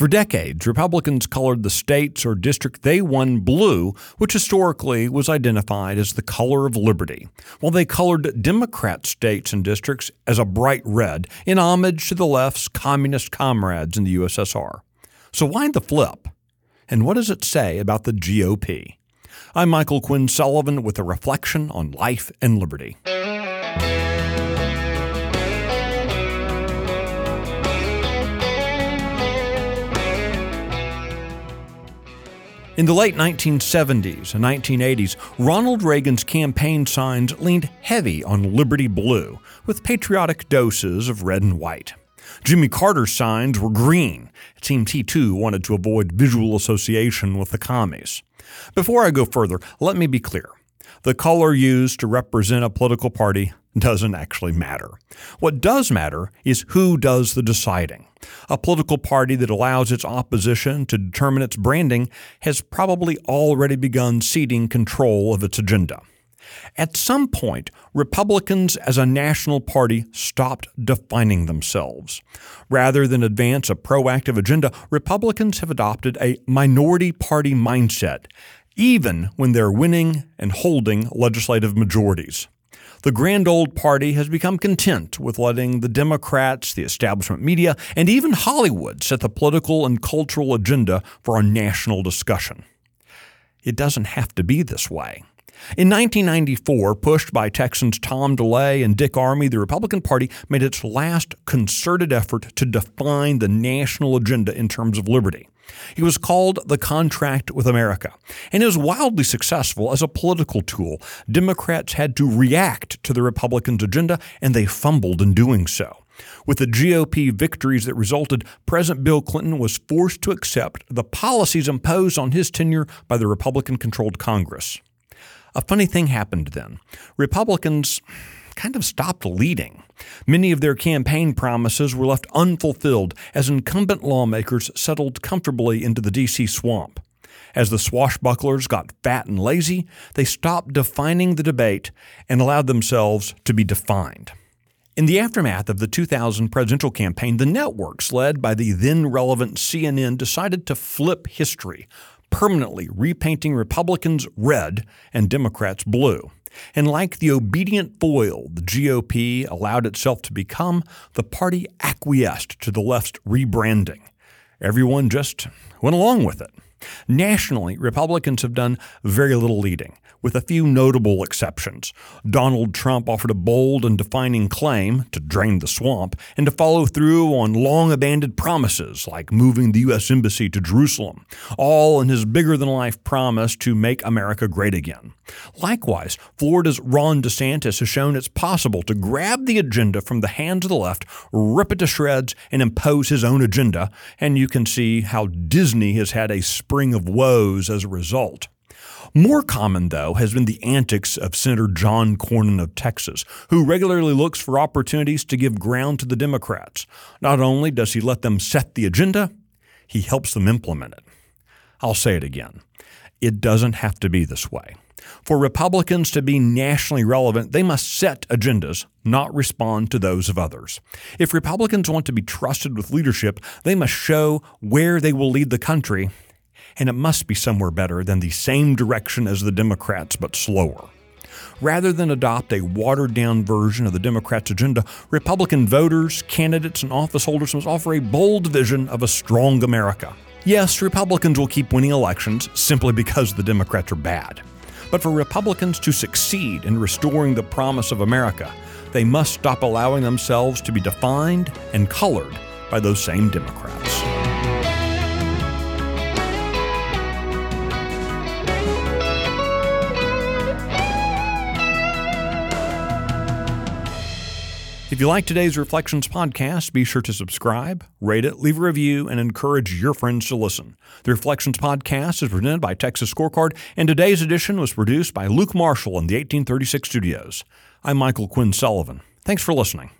For decades, Republicans colored the states or district they won blue, which historically was identified as the color of liberty, while they colored Democrat states and districts as a bright red in homage to the left's communist comrades in the USSR. So why the flip? And what does it say about the GOP? I'm Michael Quinn Sullivan with a reflection on life and liberty. In the late 1970s and 1980s, Ronald Reagan's campaign signs leaned heavy on Liberty Blue, with patriotic doses of red and white. Jimmy Carter's signs were green. It seemed he too wanted to avoid visual association with the commies. Before I go further, let me be clear. The color used to represent a political party doesn't actually matter. What does matter is who does the deciding. A political party that allows its opposition to determine its branding has probably already begun ceding control of its agenda. At some point, Republicans as a national party stopped defining themselves. Rather than advance a proactive agenda, Republicans have adopted a minority party mindset, even when they're winning and holding legislative majorities. The grand old party has become content with letting the Democrats, the establishment media, and even Hollywood set the political and cultural agenda for our national discussion. It doesn't have to be this way. In 1994, pushed by Texans Tom DeLay and Dick Armey, the Republican Party made its last concerted effort to define the national agenda in terms of liberty. It was called the Contract with America, and it was wildly successful as a political tool. Democrats had to react to the Republicans' agenda, and they fumbled in doing so. With the GOP victories that resulted, President Bill Clinton was forced to accept the policies imposed on his tenure by the Republican controlled Congress. A funny thing happened then. Republicans kind of stopped leading. Many of their campaign promises were left unfulfilled as incumbent lawmakers settled comfortably into the D.C. swamp. As the swashbucklers got fat and lazy, they stopped defining the debate and allowed themselves to be defined. In the aftermath of the 2000 presidential campaign, the networks, led by the then relevant CNN, decided to flip history, permanently repainting Republicans red and Democrats blue. And like the obedient foil the GOP allowed itself to become, the party acquiesced to the left's rebranding. Everyone just went along with it. Nationally, Republicans have done very little leading with a few notable exceptions. Donald Trump offered a bold and defining claim to drain the swamp and to follow through on long abandoned promises like moving the U.S. Embassy to Jerusalem, all in his bigger than life promise to make America great again. Likewise, Florida's Ron DeSantis has shown it's possible to grab the agenda from the hands of the left, rip it to shreds, and impose his own agenda, and you can see how Disney has had a spring of woes as a result. More common, though, has been the antics of Senator John Cornyn of Texas, who regularly looks for opportunities to give ground to the Democrats. Not only does he let them set the agenda, he helps them implement it. I'll say it again. It doesn't have to be this way. For Republicans to be nationally relevant, they must set agendas, not respond to those of others. If Republicans want to be trusted with leadership, they must show where they will lead the country and it must be somewhere better than the same direction as the Democrats, but slower. Rather than adopt a watered down version of the Democrats' agenda, Republican voters, candidates, and office holders must offer a bold vision of a strong America. Yes, Republicans will keep winning elections simply because the Democrats are bad. But for Republicans to succeed in restoring the promise of America, they must stop allowing themselves to be defined and colored by those same Democrats. If you like today's Reflections podcast, be sure to subscribe, rate it, leave a review, and encourage your friends to listen. The Reflections podcast is presented by Texas Scorecard, and today's edition was produced by Luke Marshall in the 1836 studios. I'm Michael Quinn Sullivan. Thanks for listening.